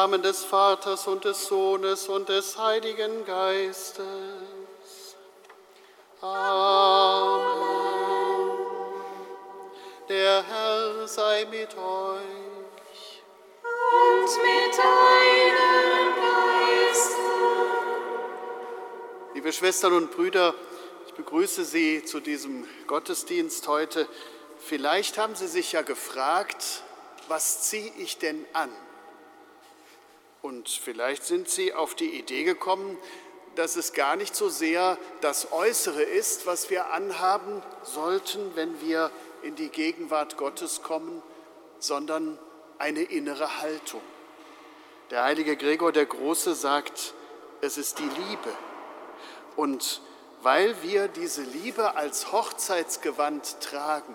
Namen des Vaters und des Sohnes und des Heiligen Geistes. Amen. Der Herr sei mit euch. Und mit deinem Geiste. Liebe Schwestern und Brüder, ich begrüße Sie zu diesem Gottesdienst heute. Vielleicht haben Sie sich ja gefragt, was ziehe ich denn an? Vielleicht sind Sie auf die Idee gekommen, dass es gar nicht so sehr das Äußere ist, was wir anhaben sollten, wenn wir in die Gegenwart Gottes kommen, sondern eine innere Haltung. Der heilige Gregor der Große sagt, es ist die Liebe. Und weil wir diese Liebe als Hochzeitsgewand tragen,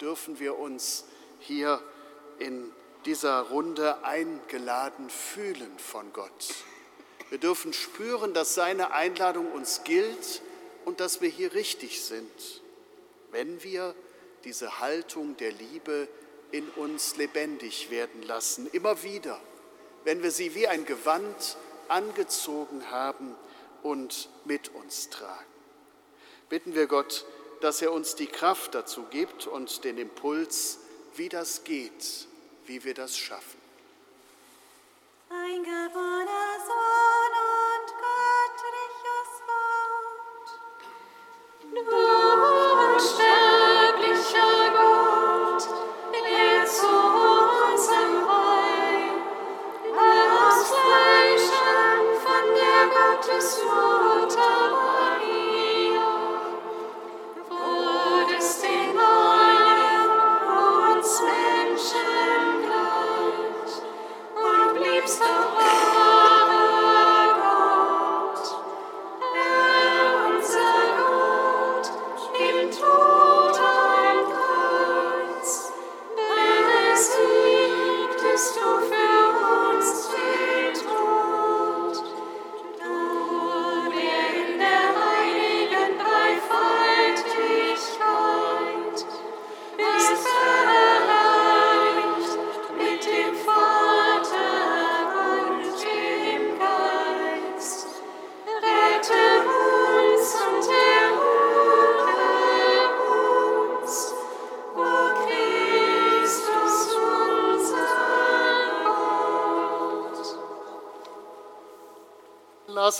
dürfen wir uns hier in dieser Runde eingeladen fühlen von Gott. Wir dürfen spüren, dass seine Einladung uns gilt und dass wir hier richtig sind, wenn wir diese Haltung der Liebe in uns lebendig werden lassen, immer wieder, wenn wir sie wie ein Gewand angezogen haben und mit uns tragen. Bitten wir Gott, dass er uns die Kraft dazu gibt und den Impuls, wie das geht, wie wir das schaffen. Ein geborener Sohn und göttliches Wort. Du unsterblicher Gott, der zu unserem Heil das Fleisch von der Gottesmutter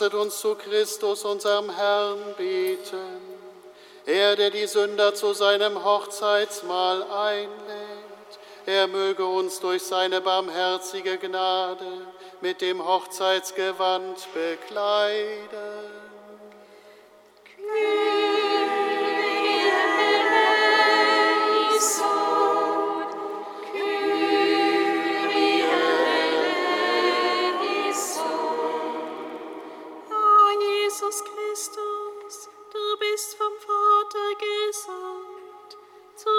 Lasset uns zu Christus, unserem Herrn, beten. Er, der die Sünder zu seinem Hochzeitsmahl einlädt, er möge uns durch seine barmherzige Gnade mit dem Hochzeitsgewand bekleiden. Gesandt, zu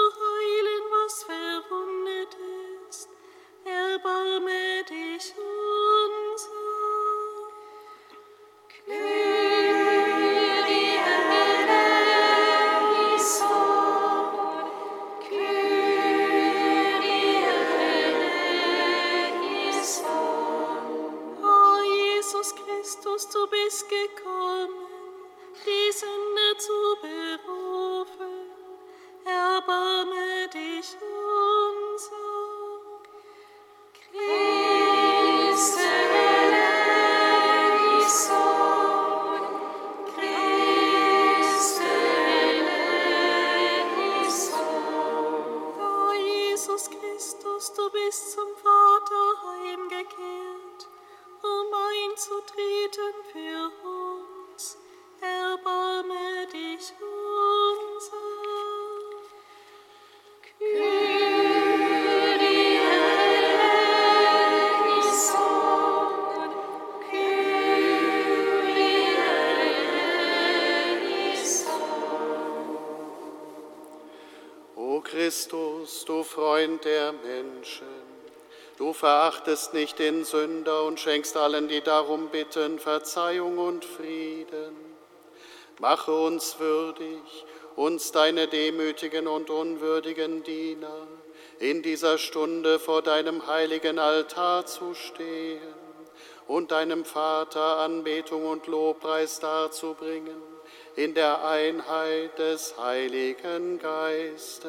verachtest nicht den Sünder und schenkst allen, die darum bitten, Verzeihung und Frieden. Mache uns würdig, uns deine demütigen und unwürdigen Diener, in dieser Stunde vor deinem heiligen Altar zu stehen und deinem Vater Anbetung und Lobpreis darzubringen in der Einheit des Heiligen Geistes.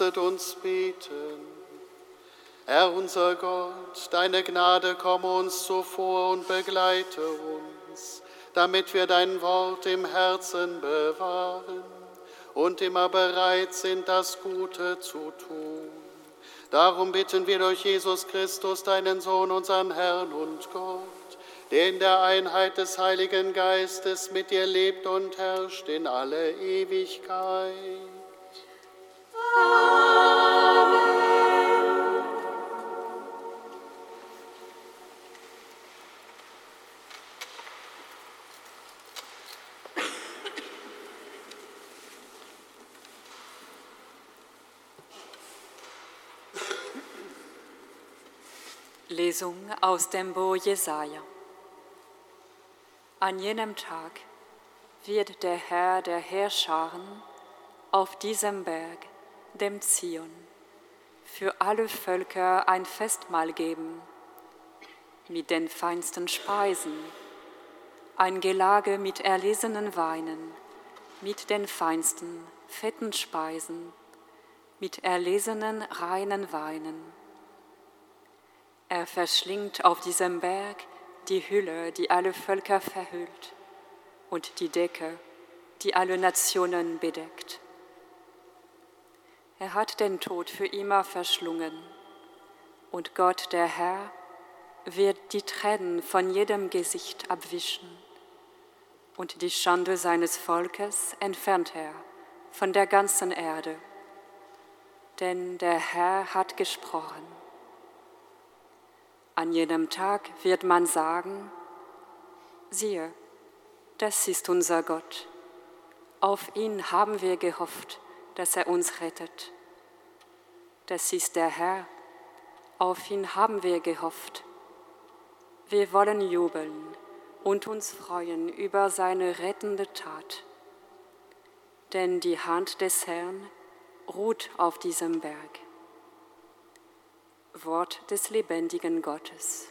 Lasset uns beten. Herr unser Gott, deine Gnade komme uns zuvor und begleite uns, damit wir dein Wort im Herzen bewahren und immer bereit sind, das Gute zu tun. Darum bitten wir durch Jesus Christus, deinen Sohn, unseren Herrn und Gott, der in der Einheit des Heiligen Geistes mit dir lebt und herrscht in alle Ewigkeit. Lesung aus dem Buch Jesaja. An jenem Tag wird der Herr der Heerscharen auf diesem Berg, dem Zion, für alle Völker ein Festmahl geben, mit den feinsten Speisen, ein Gelage mit erlesenen Weinen, mit den feinsten, fetten Speisen, mit erlesenen, reinen Weinen. Er verschlingt auf diesem Berg die Hülle, die alle Völker verhüllt, und die Decke, die alle Nationen bedeckt. Er hat den Tod für immer verschlungen, und Gott, der Herr, wird die Tränen von jedem Gesicht abwischen, und die Schande seines Volkes entfernt er von der ganzen Erde. Denn der Herr hat gesprochen. An jenem Tag wird man sagen, siehe, das ist unser Gott. Auf ihn haben wir gehofft, dass er uns rettet. Das ist der Herr. Auf ihn haben wir gehofft. Wir wollen jubeln und uns freuen über seine rettende Tat. Denn die Hand des Herrn ruht auf diesem Berg. Wort des lebendigen Gottes.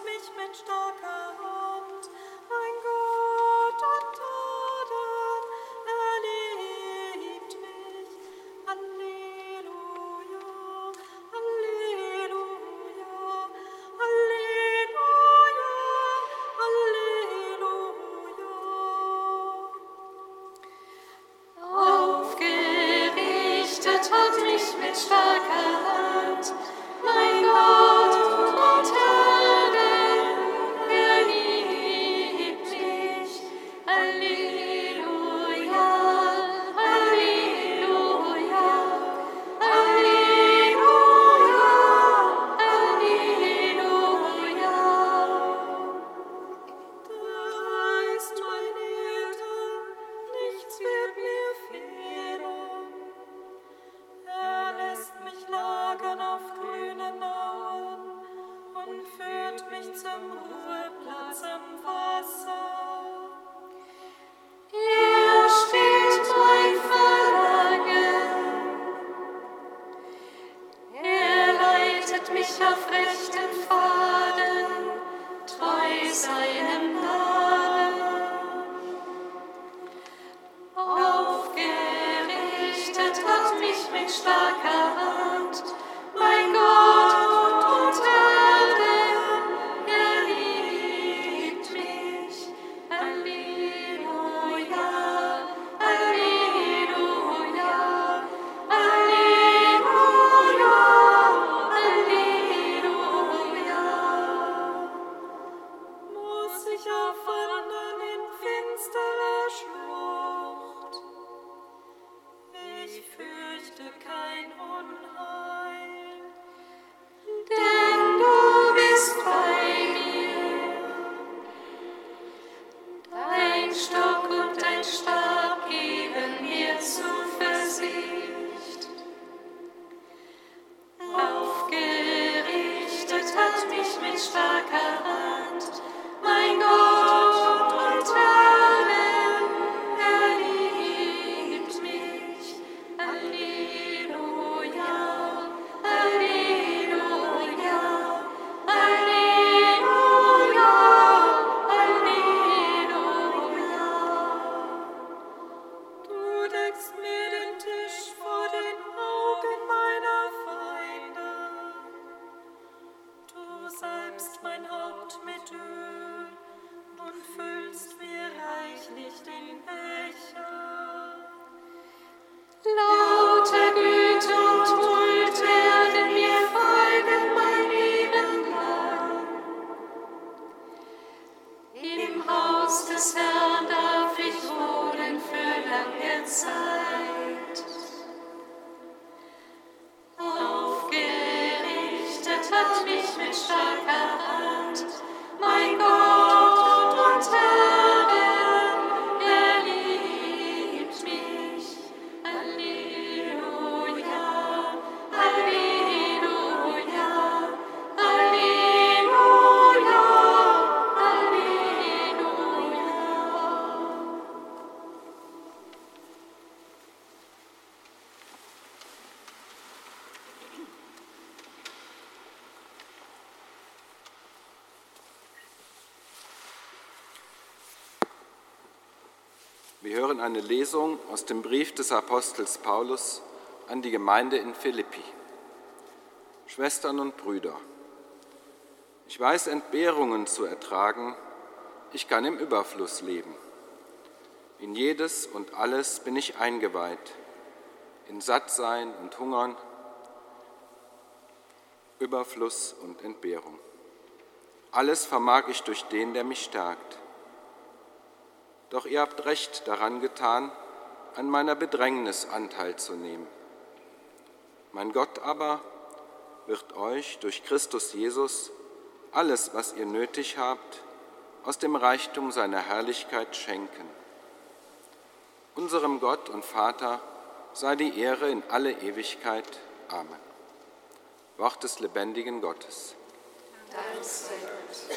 mich mit starker. Wir hören eine Lesung aus dem Brief des Apostels Paulus an die Gemeinde in Philippi. Schwestern und Brüder, ich weiß Entbehrungen zu ertragen, ich kann im Überfluss leben. In jedes und alles bin ich eingeweiht, in Sattsein und Hungern, Überfluss und Entbehrung. Alles vermag ich durch den, der mich stärkt. Doch ihr habt recht daran getan, an meiner Bedrängnis Anteil zu nehmen. Mein Gott aber wird euch durch Christus Jesus alles, was ihr nötig habt, aus dem Reichtum seiner Herrlichkeit schenken. Unserem Gott und Vater sei die Ehre in alle Ewigkeit. Amen. Wort des lebendigen Gottes. Dank sei Gott.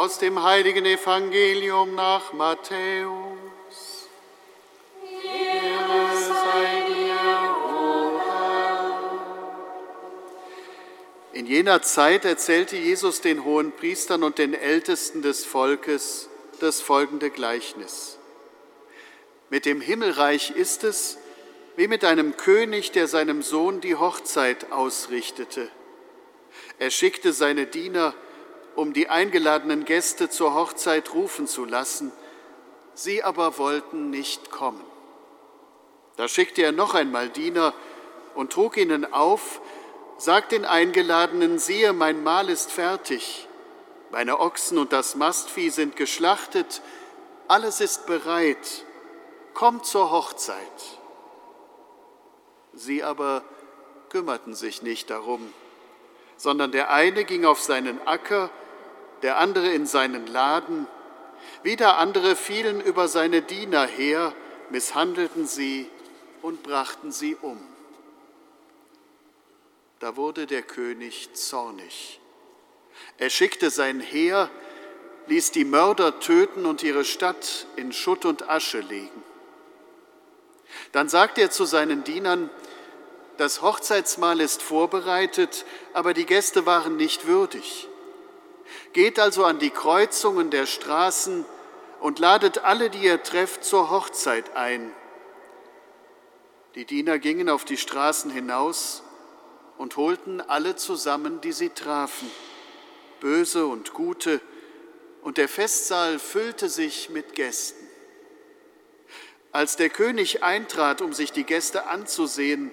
Aus dem heiligen Evangelium nach Matthäus. Ehre sei dir, o Herr. In jener Zeit erzählte Jesus den hohen Priestern und den Ältesten des Volkes das folgende Gleichnis. Mit dem Himmelreich ist es wie mit einem König, der seinem Sohn die Hochzeit ausrichtete. Er schickte seine Diener, um die eingeladenen Gäste zur Hochzeit rufen zu lassen, sie aber wollten nicht kommen. Da schickte er noch einmal Diener und trug ihnen auf, sagt den Eingeladenen, siehe, mein Mahl ist fertig, meine Ochsen und das Mastvieh sind geschlachtet, alles ist bereit, kommt zur Hochzeit. Sie aber kümmerten sich nicht darum, sondern der eine ging auf seinen Acker, der andere in seinen Laden, wieder andere fielen über seine Diener her, misshandelten sie und brachten sie um. Da wurde der König zornig. Er schickte sein Heer, ließ die Mörder töten und ihre Stadt in Schutt und Asche legen. Dann sagte er zu seinen Dienern, das Hochzeitsmahl ist vorbereitet, aber die Gäste waren nicht würdig. Geht also an die Kreuzungen der Straßen und ladet alle, die ihr trefft, zur Hochzeit ein. Die Diener gingen auf die Straßen hinaus und holten alle zusammen, die sie trafen, böse und gute, und der Festsaal füllte sich mit Gästen. Als der König eintrat, um sich die Gäste anzusehen,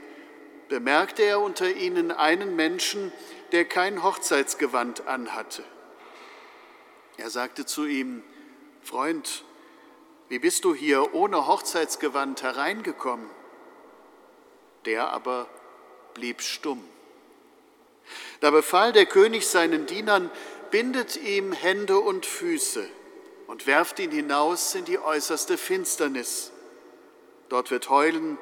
bemerkte er unter ihnen einen Menschen, der kein Hochzeitsgewand anhatte. Er sagte zu ihm, Freund, wie bist du hier ohne Hochzeitsgewand hereingekommen? Der aber blieb stumm. Da befahl der König seinen Dienern, bindet ihm Hände und Füße und werft ihn hinaus in die äußerste Finsternis. Dort wird Heulen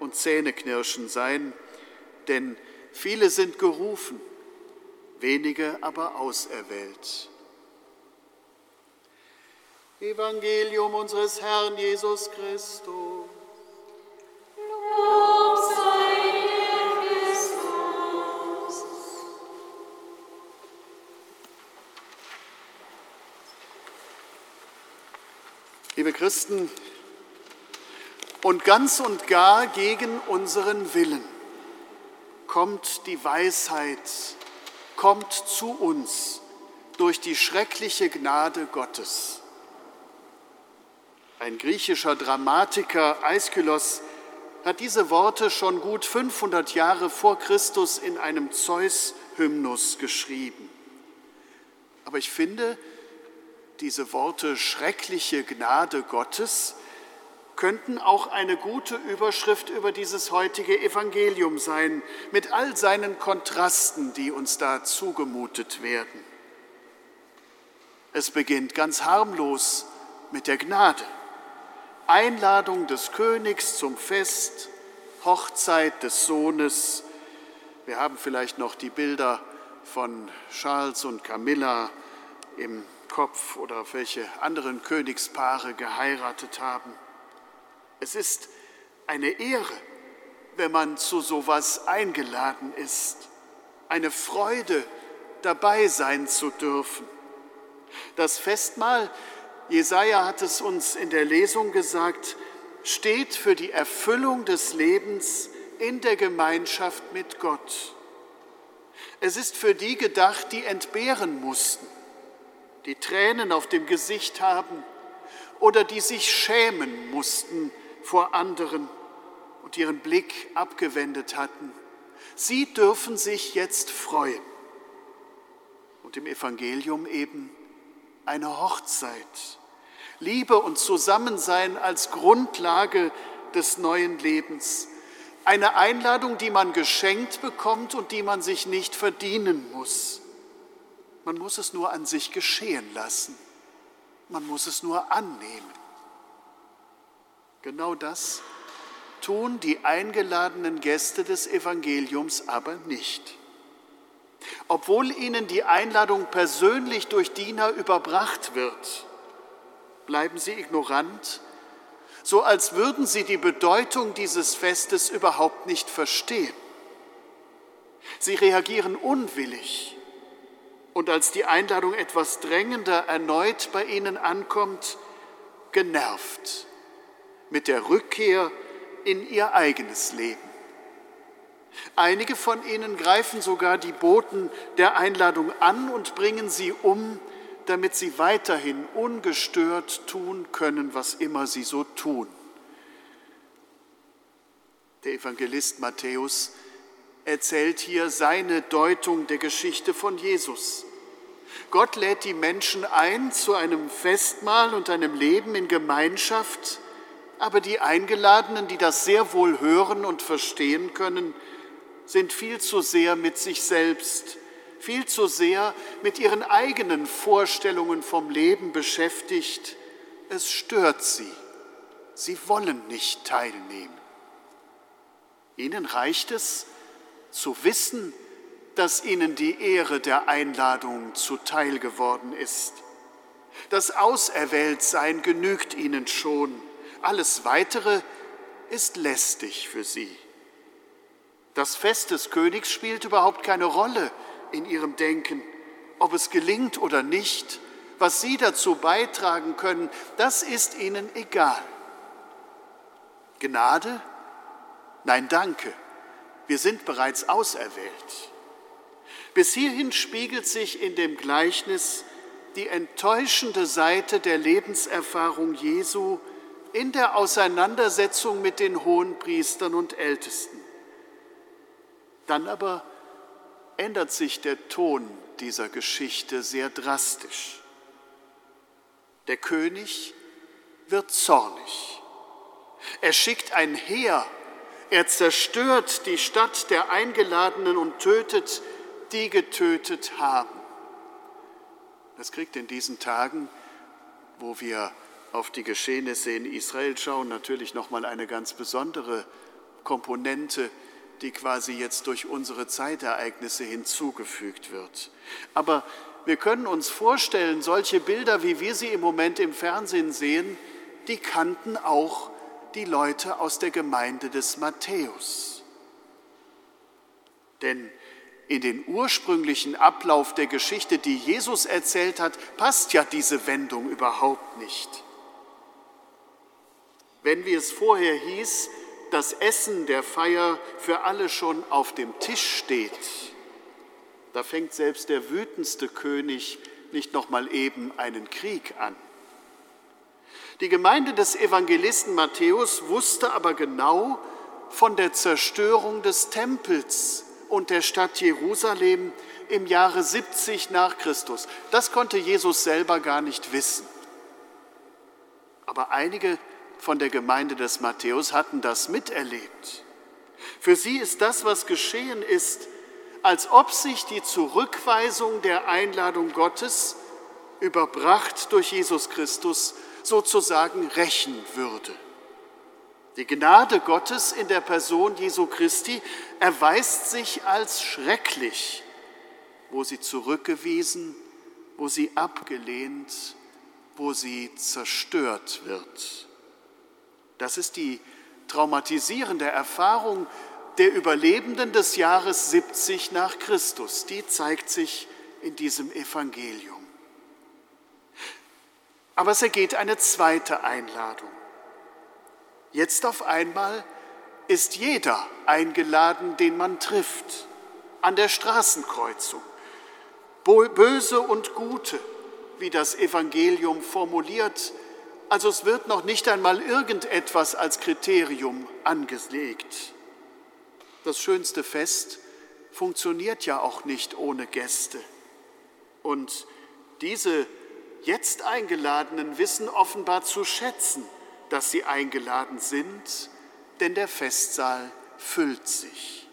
und Zähneknirschen sein, denn viele sind gerufen, wenige aber auserwählt. Evangelium unseres Herrn Jesus Christus. Lob sei dir, Christus. Liebe Christen, und ganz und gar gegen unseren Willen kommt die Weisheit, kommt zu uns durch die schreckliche Gnade Gottes. Ein griechischer Dramatiker, Aeschylos, hat diese Worte schon gut 500 Jahre vor Christus in einem Zeus-Hymnus geschrieben. Aber ich finde, diese Worte schreckliche Gnade Gottes könnten auch eine gute Überschrift über dieses heutige Evangelium sein, mit all seinen Kontrasten, die uns da zugemutet werden. Es beginnt ganz harmlos mit der Gnade. Einladung des Königs zum Fest, Hochzeit des Sohnes. Wir haben vielleicht noch die Bilder von Charles und Camilla im Kopf oder welche anderen Königspaare geheiratet haben. Es ist eine Ehre, wenn man zu sowas eingeladen ist, eine Freude, dabei sein zu dürfen. Das Festmahl, Jesaja hat es uns in der Lesung gesagt, steht für die Erfüllung des Lebens in der Gemeinschaft mit Gott. Es ist für die gedacht, die entbehren mussten, die Tränen auf dem Gesicht haben oder die sich schämen mussten vor anderen und ihren Blick abgewendet hatten. Sie dürfen sich jetzt freuen. und im Evangelium eben eine Hochzeit. Liebe und Zusammensein als Grundlage des neuen Lebens. Eine Einladung, die man geschenkt bekommt und die man sich nicht verdienen muss. Man muss es nur an sich geschehen lassen. Man muss es nur annehmen. Genau das tun die eingeladenen Gäste des Evangeliums aber nicht. Obwohl ihnen die Einladung persönlich durch Diener überbracht wird, bleiben sie ignorant, so als würden sie die Bedeutung dieses Festes überhaupt nicht verstehen. Sie reagieren unwillig und als die Einladung etwas drängender erneut bei ihnen ankommt, genervt mit der Rückkehr in ihr eigenes Leben. Einige von ihnen greifen sogar die Boten der Einladung an und bringen sie um, damit sie weiterhin ungestört tun können, was immer sie so tun. Der Evangelist Matthäus erzählt hier seine Deutung der Geschichte von Jesus. Gott lädt die Menschen ein zu einem Festmahl und einem Leben in Gemeinschaft, aber die Eingeladenen, die das sehr wohl hören und verstehen können, sind viel zu sehr mit sich selbst, viel zu sehr mit ihren eigenen Vorstellungen vom Leben beschäftigt. Es stört sie. Sie wollen nicht teilnehmen. Ihnen reicht es zu wissen, dass ihnen die Ehre der Einladung zuteil geworden ist. Das Auserwähltsein genügt ihnen schon. Alles Weitere ist lästig für sie. Das Fest des Königs spielt überhaupt keine Rolle in ihrem Denken. Ob es gelingt oder nicht, was sie dazu beitragen können, das ist ihnen egal. Gnade? Nein, danke. Wir sind bereits auserwählt. Bis hierhin spiegelt sich in dem Gleichnis die enttäuschende Seite der Lebenserfahrung Jesu in der Auseinandersetzung mit den Hohenpriestern und Ältesten. Dann aber ändert sich der Ton dieser Geschichte sehr drastisch. Der König wird zornig. Er schickt ein Heer, er zerstört die Stadt der Eingeladenen und tötet, die getötet haben. Das kriegt in diesen Tagen, wo wir auf die Geschehnisse in Israel schauen, natürlich nochmal eine ganz besondere Komponente die quasi jetzt durch unsere Zeitereignisse hinzugefügt wird. Aber wir können uns vorstellen, solche Bilder, wie wir sie im Moment im Fernsehen sehen, die kannten auch die Leute aus der Gemeinde des Matthäus. Denn in den ursprünglichen Ablauf der Geschichte, die Jesus erzählt hat, passt ja diese Wendung überhaupt nicht. Wenn wie es vorher hieß, das Essen der Feier für alle schon auf dem Tisch steht, da fängt selbst der wütendste König nicht noch mal eben einen Krieg an. Die Gemeinde des Evangelisten Matthäus wusste aber genau von der Zerstörung des Tempels und der Stadt Jerusalem im Jahre 70 nach Christus. Das konnte Jesus selber gar nicht wissen. Aber einige von der Gemeinde des Matthäus hatten das miterlebt. Für sie ist das, was geschehen ist, als ob sich die Zurückweisung der Einladung Gottes, überbracht durch Jesus Christus, sozusagen rächen würde. Die Gnade Gottes in der Person Jesu Christi erweist sich als schrecklich, wo sie zurückgewiesen, wo sie abgelehnt, wo sie zerstört wird. Das ist die traumatisierende Erfahrung der Überlebenden des Jahres 70 nach Christus. Die zeigt sich in diesem Evangelium. Aber es ergeht eine zweite Einladung. Jetzt auf einmal ist jeder eingeladen, den man trifft, an der Straßenkreuzung. Böse und Gute, wie das Evangelium formuliert, also es wird noch nicht einmal irgendetwas als Kriterium angelegt. Das schönste Fest funktioniert ja auch nicht ohne Gäste. Und diese jetzt Eingeladenen wissen offenbar zu schätzen, dass sie eingeladen sind, denn der Festsaal füllt sich.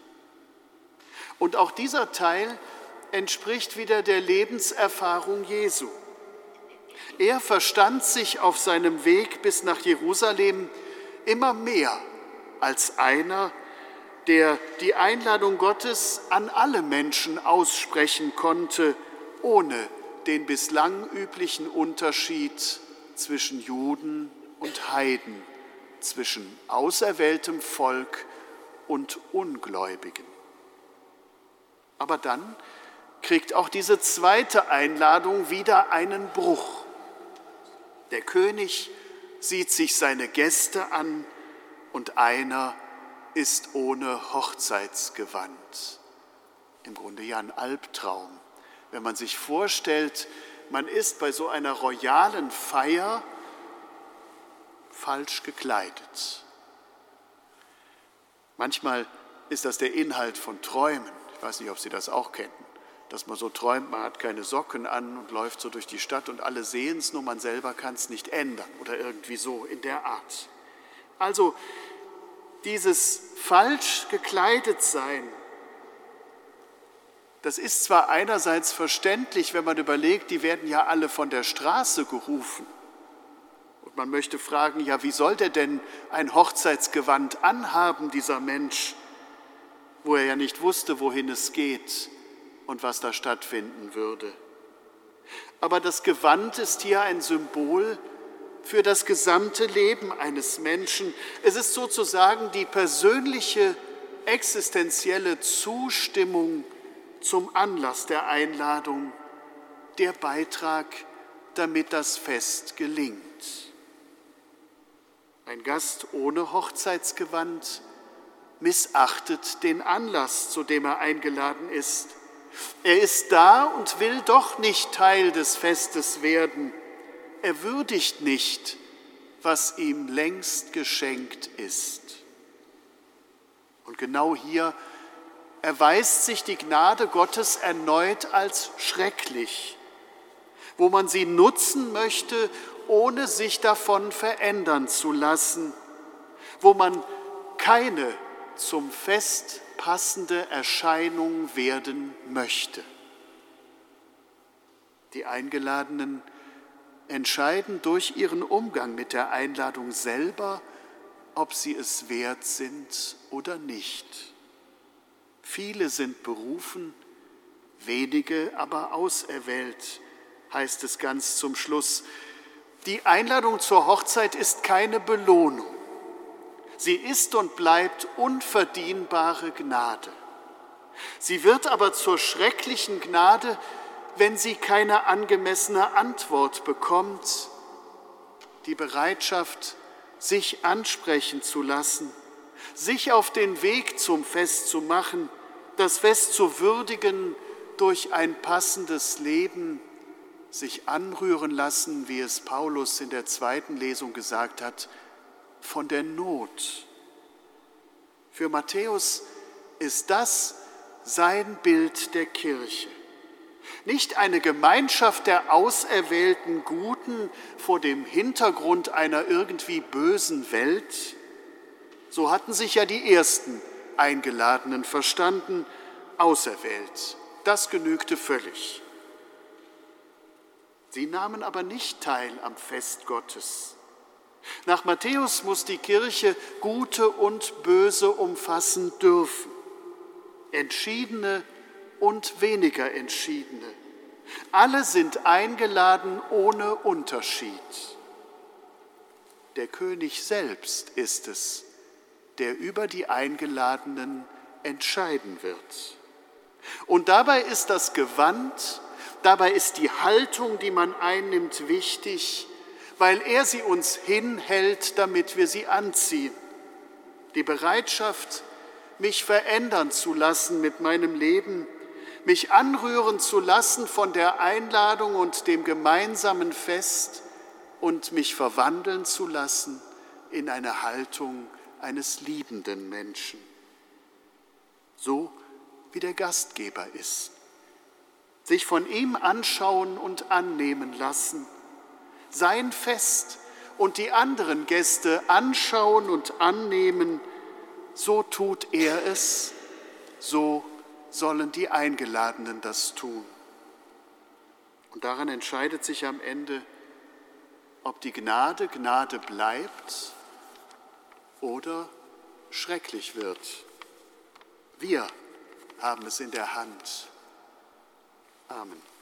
Und auch dieser Teil entspricht wieder der Lebenserfahrung Jesu. Er verstand sich auf seinem Weg bis nach Jerusalem immer mehr als einer, der die Einladung Gottes an alle Menschen aussprechen konnte, ohne den bislang üblichen Unterschied zwischen Juden und Heiden, zwischen auserwähltem Volk und Ungläubigen. Aber dann kriegt auch diese zweite Einladung wieder einen Bruch. Der König sieht sich seine Gäste an und einer ist ohne Hochzeitsgewand. Im Grunde ja ein Albtraum, wenn man sich vorstellt, man ist bei so einer royalen Feier falsch gekleidet. Manchmal ist das der Inhalt von Träumen. Ich weiß nicht, ob Sie das auch kennen. Dass man so träumt, man hat keine Socken an und läuft so durch die Stadt und alle sehen es, nur man selber kann es nicht ändern oder irgendwie so in der Art. Also dieses falsch gekleidet sein, das ist zwar einerseits verständlich, wenn man überlegt, die werden ja alle von der Straße gerufen. Und man möchte fragen, ja, wie soll der denn ein Hochzeitsgewand anhaben, dieser Mensch, wo er ja nicht wusste, wohin es geht und was da stattfinden würde. Aber das Gewand ist hier ein Symbol für das gesamte Leben eines Menschen. Es ist sozusagen die persönliche, existenzielle Zustimmung zum Anlass der Einladung, der Beitrag, damit das Fest gelingt. Ein Gast ohne Hochzeitsgewand missachtet den Anlass, zu dem er eingeladen ist. Er ist da und will doch nicht Teil des Festes werden. Er würdigt nicht, was ihm längst geschenkt ist. Und genau hier erweist sich die Gnade Gottes erneut als schrecklich, wo man sie nutzen möchte, ohne sich davon verändern zu lassen, wo man keine zum Fest passende Erscheinung werden möchte. Die Eingeladenen entscheiden durch ihren Umgang mit der Einladung selber, ob sie es wert sind oder nicht. Viele sind berufen, wenige aber auserwählt, heißt es ganz zum Schluss. Die Einladung zur Hochzeit ist keine Belohnung. Sie ist und bleibt unverdienbare Gnade. Sie wird aber zur schrecklichen Gnade, wenn sie keine angemessene Antwort bekommt. Die Bereitschaft, sich ansprechen zu lassen, sich auf den Weg zum Fest zu machen, das Fest zu würdigen durch ein passendes Leben, sich anrühren lassen, wie es Paulus in der zweiten Lesung gesagt hat, von der Not. Für Matthäus ist das sein Bild der Kirche. Nicht eine Gemeinschaft der auserwählten Guten vor dem Hintergrund einer irgendwie bösen Welt. So hatten sich ja die ersten Eingeladenen verstanden, auserwählt. Das genügte völlig. Sie nahmen aber nicht teil am Fest Gottes. Nach Matthäus muss die Kirche Gute und Böse umfassen dürfen, entschiedene und weniger entschiedene. Alle sind eingeladen ohne Unterschied. Der König selbst ist es, der über die Eingeladenen entscheiden wird. Und dabei ist das Gewand, dabei ist die Haltung, die man einnimmt, wichtig, weil er sie uns hinhält, damit wir sie anziehen. Die Bereitschaft, mich verändern zu lassen mit meinem Leben, mich anrühren zu lassen von der Einladung und dem gemeinsamen Fest und mich verwandeln zu lassen in eine Haltung eines liebenden Menschen. So wie der Gastgeber ist. sich von ihm anschauen und annehmen lassen, sein Fest und die anderen Gäste anschauen und annehmen, so tut er es, so sollen die Eingeladenen das tun. Und daran entscheidet sich am Ende, ob die Gnade Gnade bleibt oder schrecklich wird. Wir haben es in der Hand. Amen.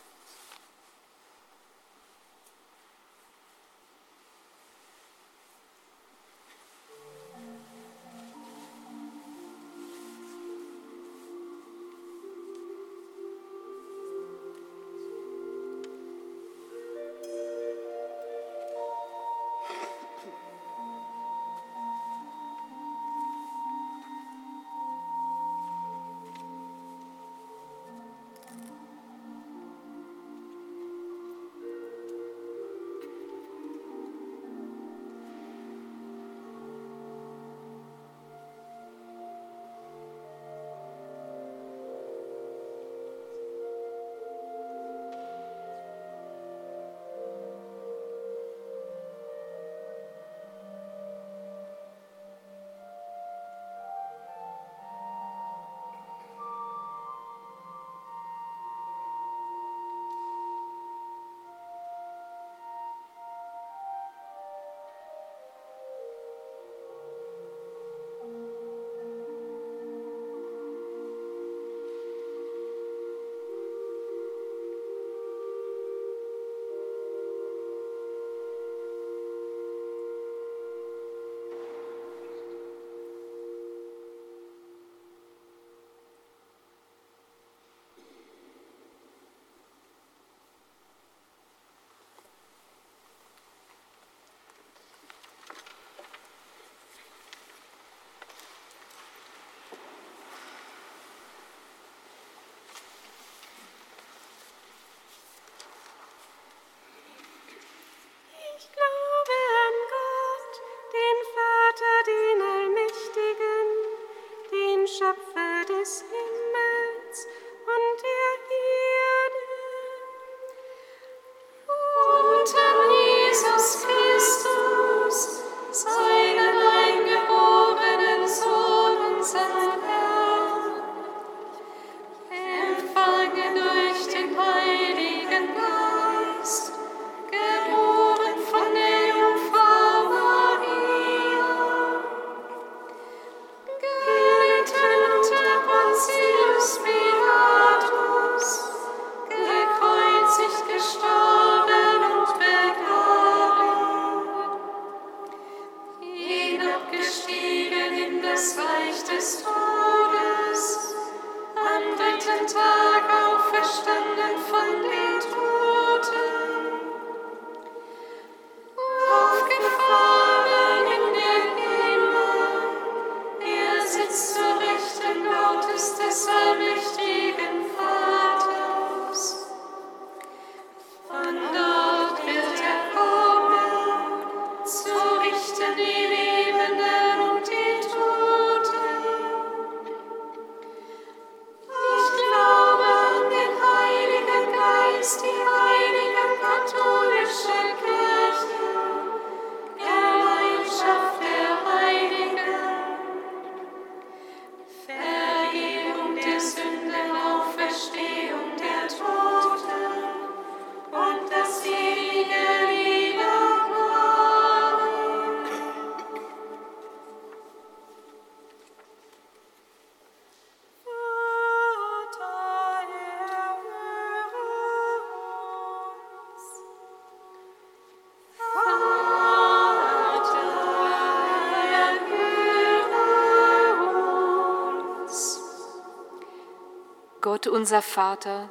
Gott unser Vater,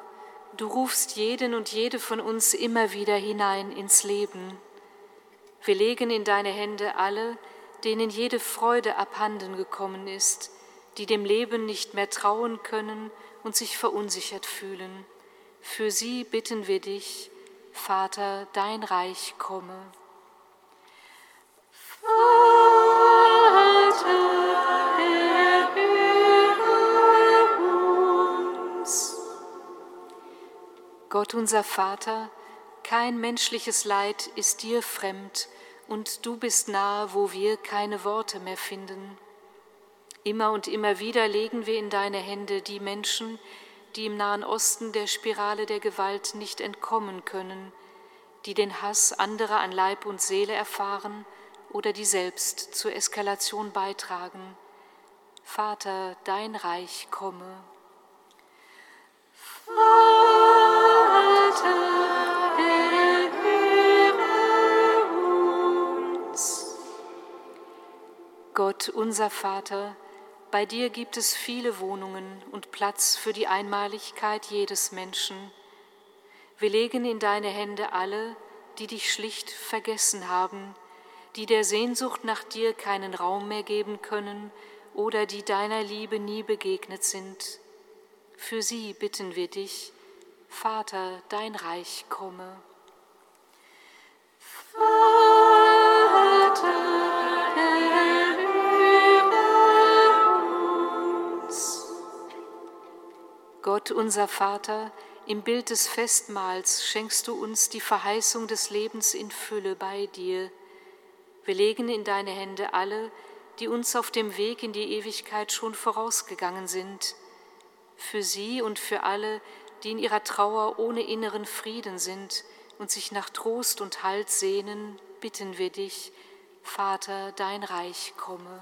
du rufst jeden und jede von uns immer wieder hinein ins Leben. Wir legen in deine Hände alle, denen jede Freude abhanden gekommen ist, die dem Leben nicht mehr trauen können und sich verunsichert fühlen. Für sie bitten wir dich, Vater, dein Reich komme. Gott unser Vater, kein menschliches Leid ist dir fremd, und du bist nahe, wo wir keine Worte mehr finden. Immer und immer wieder legen wir in deine Hände die Menschen, die im Nahen Osten der Spirale der Gewalt nicht entkommen können, die den Hass anderer an Leib und Seele erfahren oder die selbst zur Eskalation beitragen. Vater, dein Reich komme. Vater. Gott, unser Vater, bei dir gibt es viele Wohnungen und Platz für die Einmaligkeit jedes Menschen. Wir legen in deine Hände alle, die dich schlicht vergessen haben, die der Sehnsucht nach dir keinen Raum mehr geben können oder die deiner Liebe nie begegnet sind. Für sie bitten wir dich, Vater, dein Reich komme. Vater, Gott unser Vater, im Bild des Festmahls schenkst du uns die Verheißung des Lebens in Fülle bei dir. Wir legen in deine Hände alle, die uns auf dem Weg in die Ewigkeit schon vorausgegangen sind. Für sie und für alle, die in ihrer Trauer ohne inneren Frieden sind und sich nach Trost und Halt sehnen, bitten wir dich, Vater, dein Reich komme.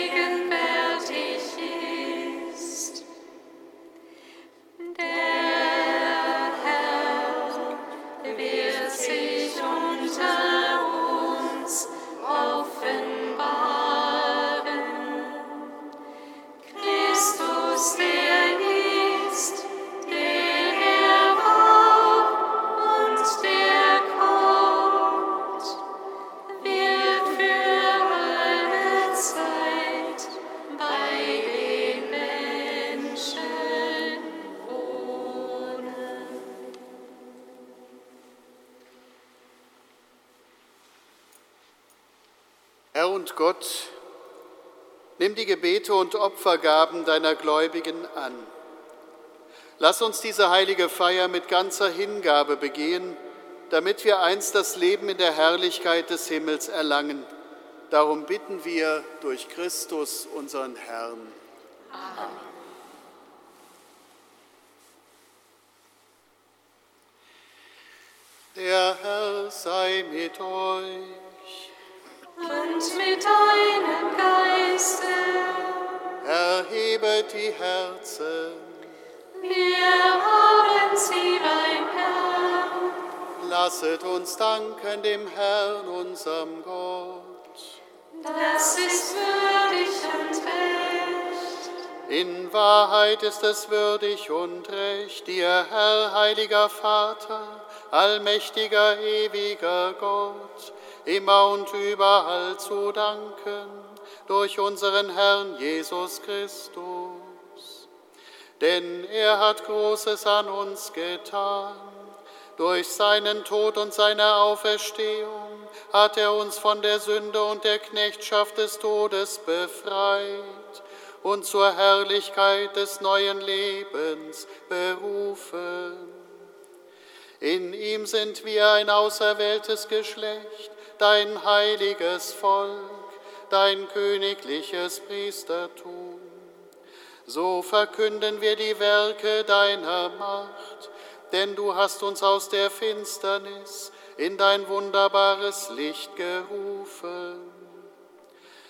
nimm die Gebete und Opfergaben deiner Gläubigen an. Lass uns diese heilige Feier mit ganzer Hingabe begehen, damit wir einst das Leben in der Herrlichkeit des Himmels erlangen. Darum bitten wir durch Christus, unseren Herrn. Amen. Der Herr sei mit euch. Und mit deinem Geiste. Erhebet die Herzen. Wir haben sie beim Herrn. Lasset uns danken dem Herrn, unserem Gott. Das ist würdig und recht. In Wahrheit ist es würdig und recht, dir, Herr, heiliger Vater, allmächtiger, ewiger Gott, immer und überall zu danken, durch unseren Herrn Jesus Christus. Denn er hat Großes an uns getan. Durch seinen Tod und seine Auferstehung hat er uns von der Sünde und der Knechtschaft des Todes befreit und zur Herrlichkeit des neuen Lebens berufen. In ihm sind wir ein auserwähltes Geschlecht, dein heiliges Volk, dein königliches Priestertum. So verkünden wir die Werke deiner Macht, denn du hast uns aus der Finsternis in dein wunderbares Licht gerufen.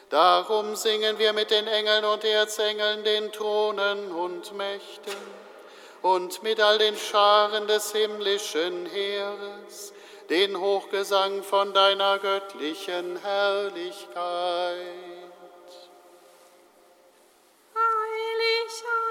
Darum singen wir mit den Engeln und Erzengeln, den Thronen und Mächten und mit all den Scharen des himmlischen Heeres den Hochgesang von deiner göttlichen Herrlichkeit. du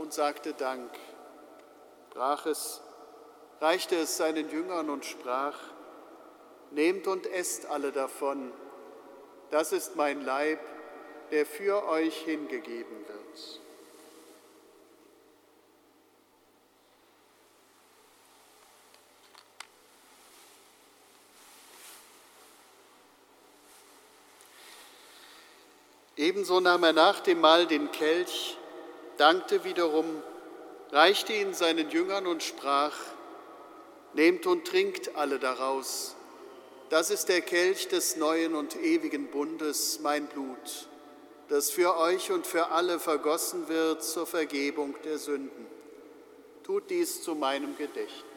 und sagte Dank, brach es, reichte es seinen Jüngern und sprach, Nehmt und esst alle davon, das ist mein Leib, der für euch hingegeben wird. Ebenso nahm er nach dem Mahl den Kelch, dankte wiederum, reichte ihn seinen Jüngern und sprach, Nehmt und trinkt alle daraus. Das ist der Kelch des neuen und ewigen Bundes, mein Blut, das für euch und für alle vergossen wird zur Vergebung der Sünden. Tut dies zu meinem Gedächtnis.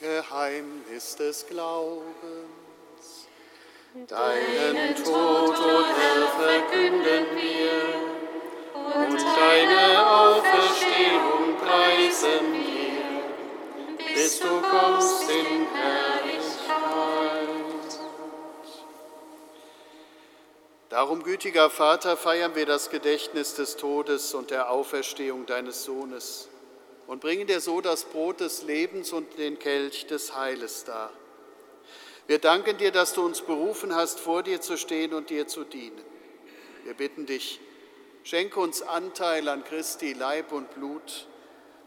Geheimnis des Glaubens. Deinen Tod, o oh Herr, verkünden wir. Und deine Auferstehung preisen wir, bis du kommst in Herrlichkeit. Darum, gütiger Vater, feiern wir das Gedächtnis des Todes und der Auferstehung deines Sohnes und bringen dir so das Brot des Lebens und den Kelch des Heiles dar. Wir danken dir, dass du uns berufen hast, vor dir zu stehen und dir zu dienen. Wir bitten dich, Schenke uns Anteil an Christi Leib und Blut.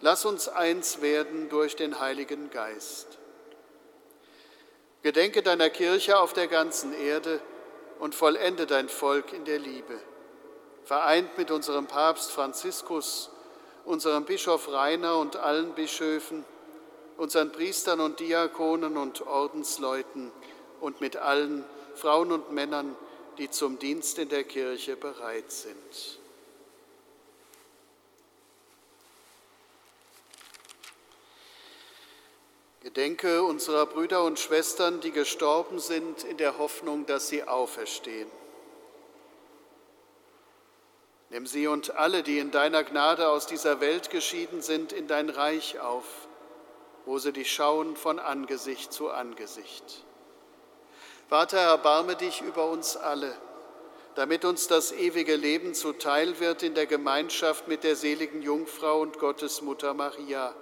Lass uns eins werden durch den Heiligen Geist. Gedenke deiner Kirche auf der ganzen Erde und vollende dein Volk in der Liebe. Vereint mit unserem Papst Franziskus, unserem Bischof Rainer und allen Bischöfen, unseren Priestern und Diakonen und Ordensleuten und mit allen Frauen und Männern, die zum Dienst in der Kirche bereit sind. Gedenke unserer Brüder und Schwestern, die gestorben sind, in der Hoffnung, dass sie auferstehen. Nimm sie und alle, die in deiner Gnade aus dieser Welt geschieden sind, in dein Reich auf, wo sie dich schauen von Angesicht zu Angesicht. Vater, erbarme dich über uns alle, damit uns das ewige Leben zuteil wird in der Gemeinschaft mit der seligen Jungfrau und Gottesmutter Maria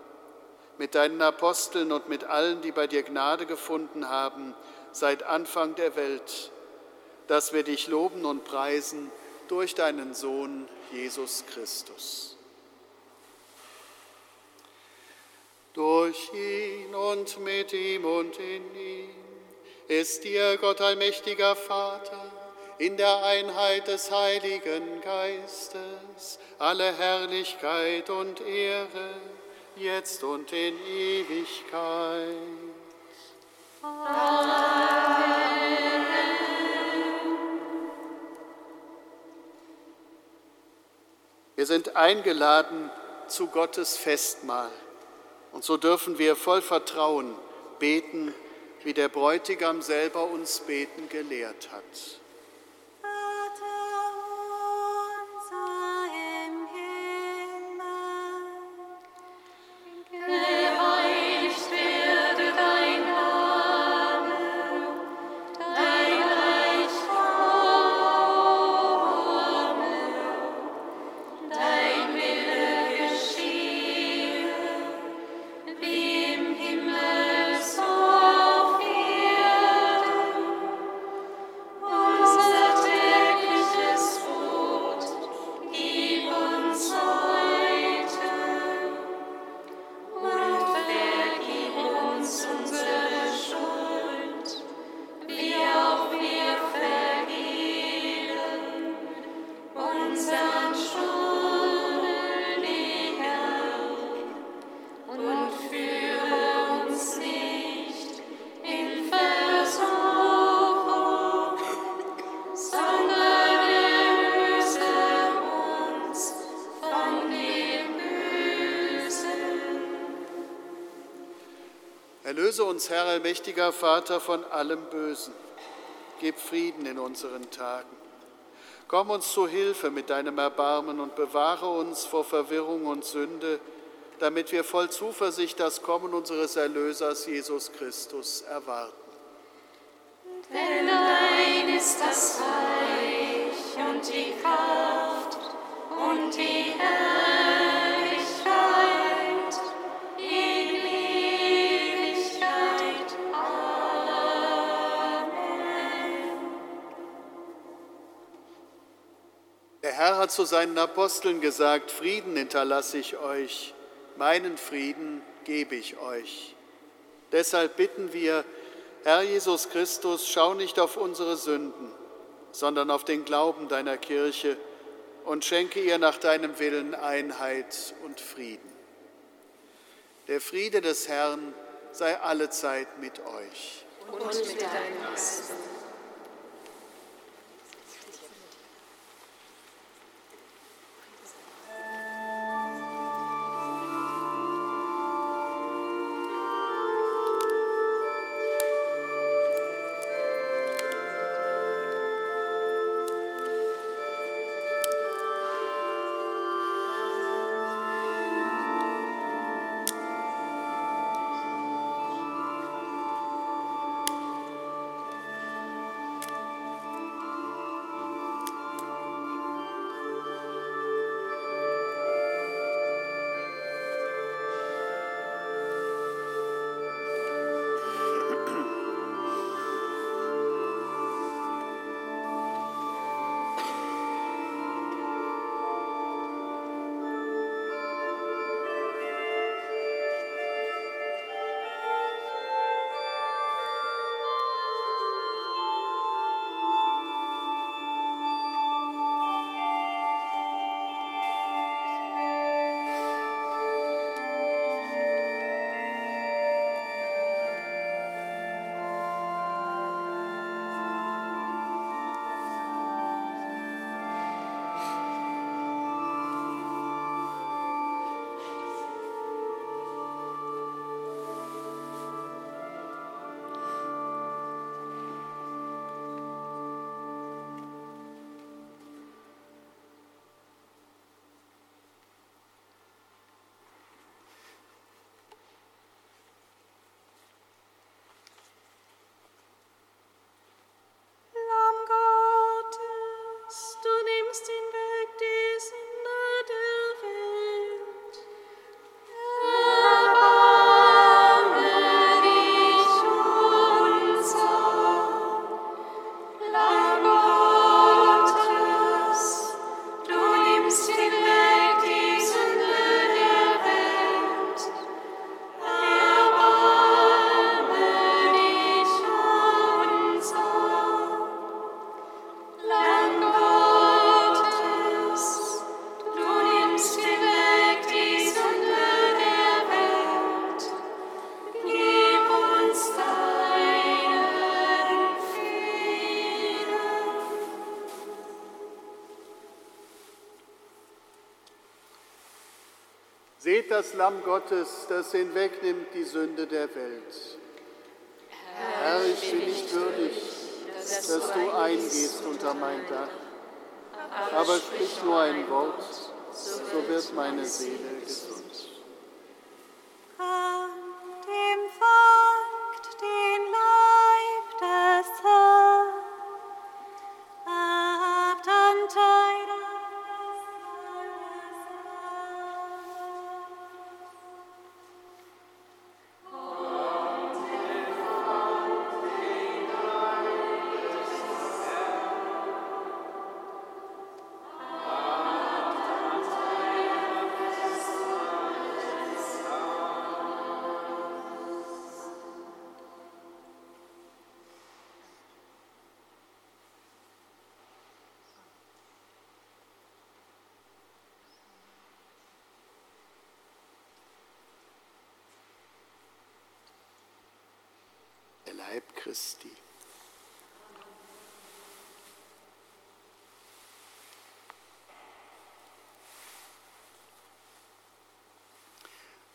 mit deinen Aposteln und mit allen, die bei dir Gnade gefunden haben, seit Anfang der Welt, dass wir dich loben und preisen durch deinen Sohn Jesus Christus. Durch ihn und mit ihm und in ihm ist dir Gott allmächtiger Vater in der Einheit des Heiligen Geistes alle Herrlichkeit und Ehre jetzt und in Ewigkeit. Amen. Wir sind eingeladen zu Gottes Festmahl und so dürfen wir voll Vertrauen beten, wie der Bräutigam selber uns beten gelehrt hat. Uns, Herr, allmächtiger Vater, von allem Bösen. Gib Frieden in unseren Tagen. Komm uns zu Hilfe mit deinem Erbarmen und bewahre uns vor Verwirrung und Sünde, damit wir voll Zuversicht das Kommen unseres Erlösers Jesus Christus erwarten. Denn dein ist das Reich und die Kraft und die Herrlichkeit Herr hat zu seinen Aposteln gesagt, Frieden hinterlasse ich euch, meinen Frieden gebe ich euch. Deshalb bitten wir, Herr Jesus Christus, schau nicht auf unsere Sünden, sondern auf den Glauben deiner Kirche und schenke ihr nach deinem Willen Einheit und Frieden. Der Friede des Herrn sei allezeit mit euch. Und mit deinem Geist. Lamm Gottes, das hinwegnimmt die Sünde der Welt. Herr, ich bin nicht würdig, dass du eingehst unter mein Dach, aber sprich nur ein Wort, so wird meine Seele gesund. Leib Christi.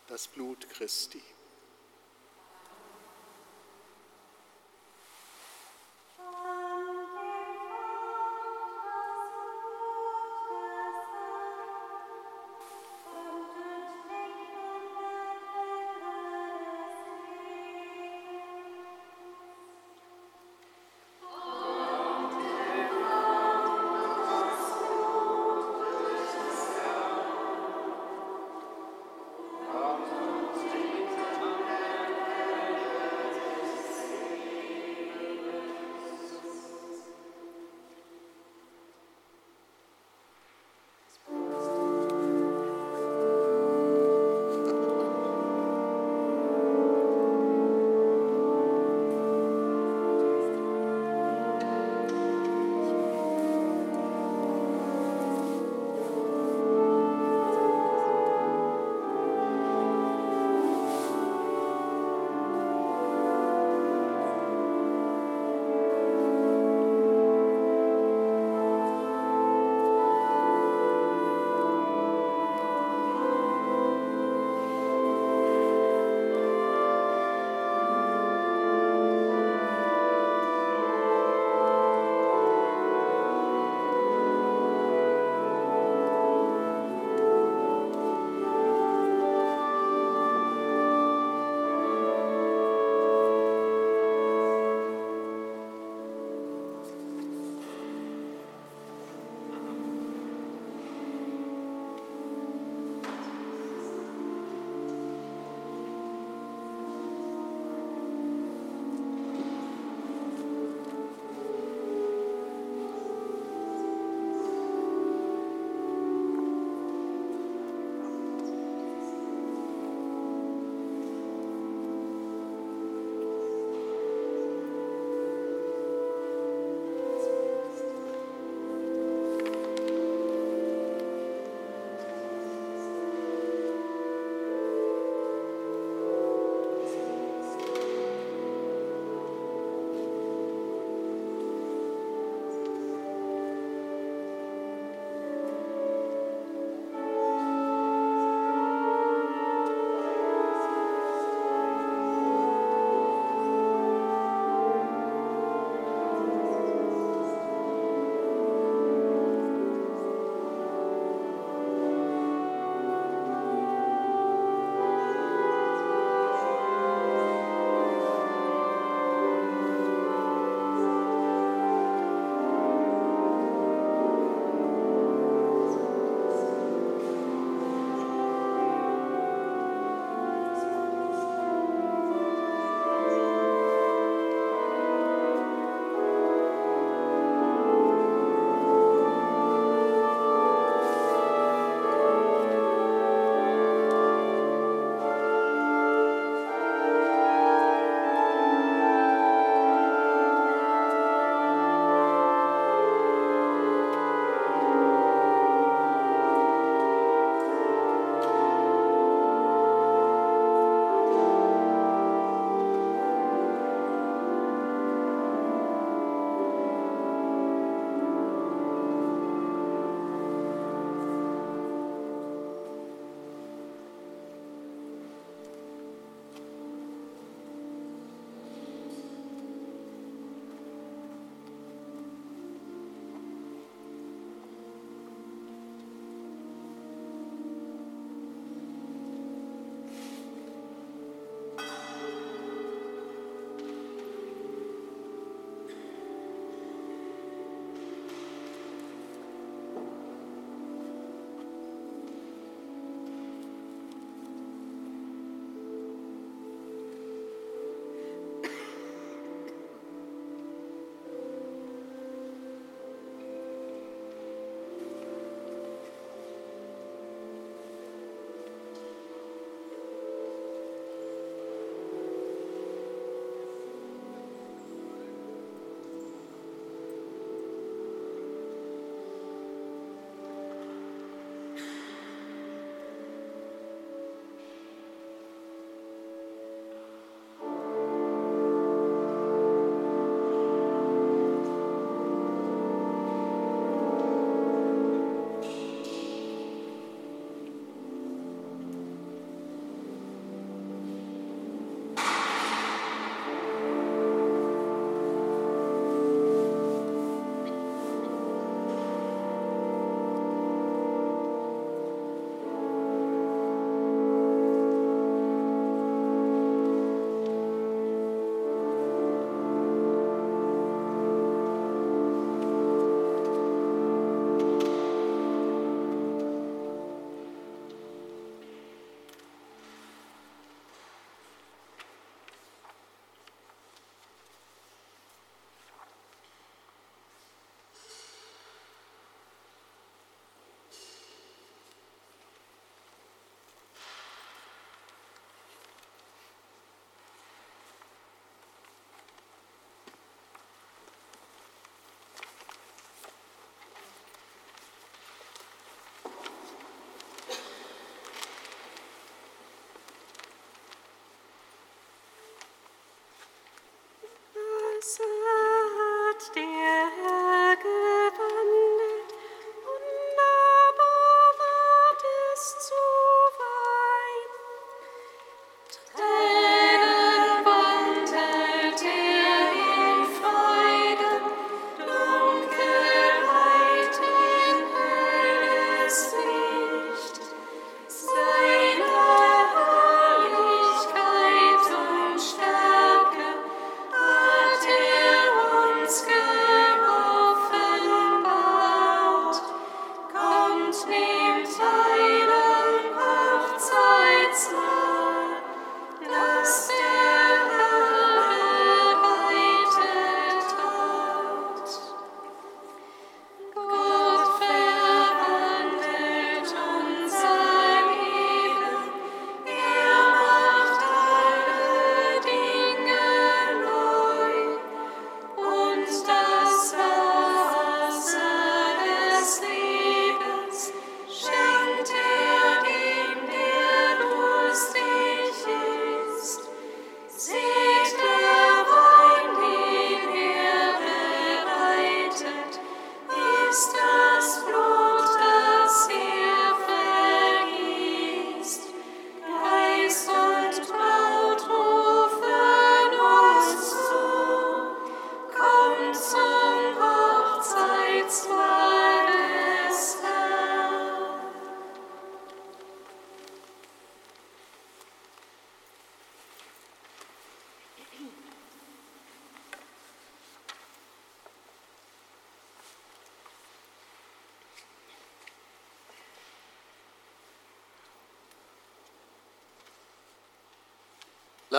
Das Blut Christi.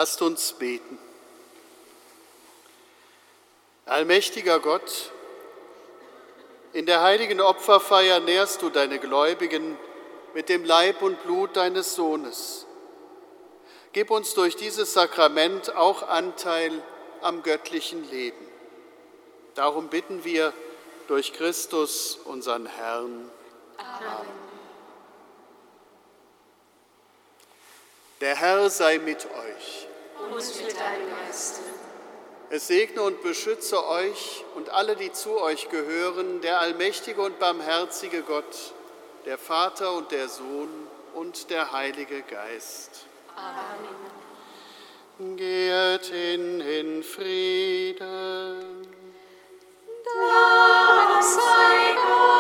Lasst uns beten. Allmächtiger Gott, in der heiligen Opferfeier nährst du deine Gläubigen mit dem Leib und Blut deines Sohnes. Gib uns durch dieses Sakrament auch Anteil am göttlichen Leben. Darum bitten wir durch Christus, unseren Herrn. Amen. Der Herr sei mit euch. Und mit deinem Geist. Es segne und beschütze euch und alle, die zu euch gehören, der allmächtige und barmherzige Gott, der Vater und der Sohn und der Heilige Geist. Amen. Geht hin in Frieden. Dank sei Gott.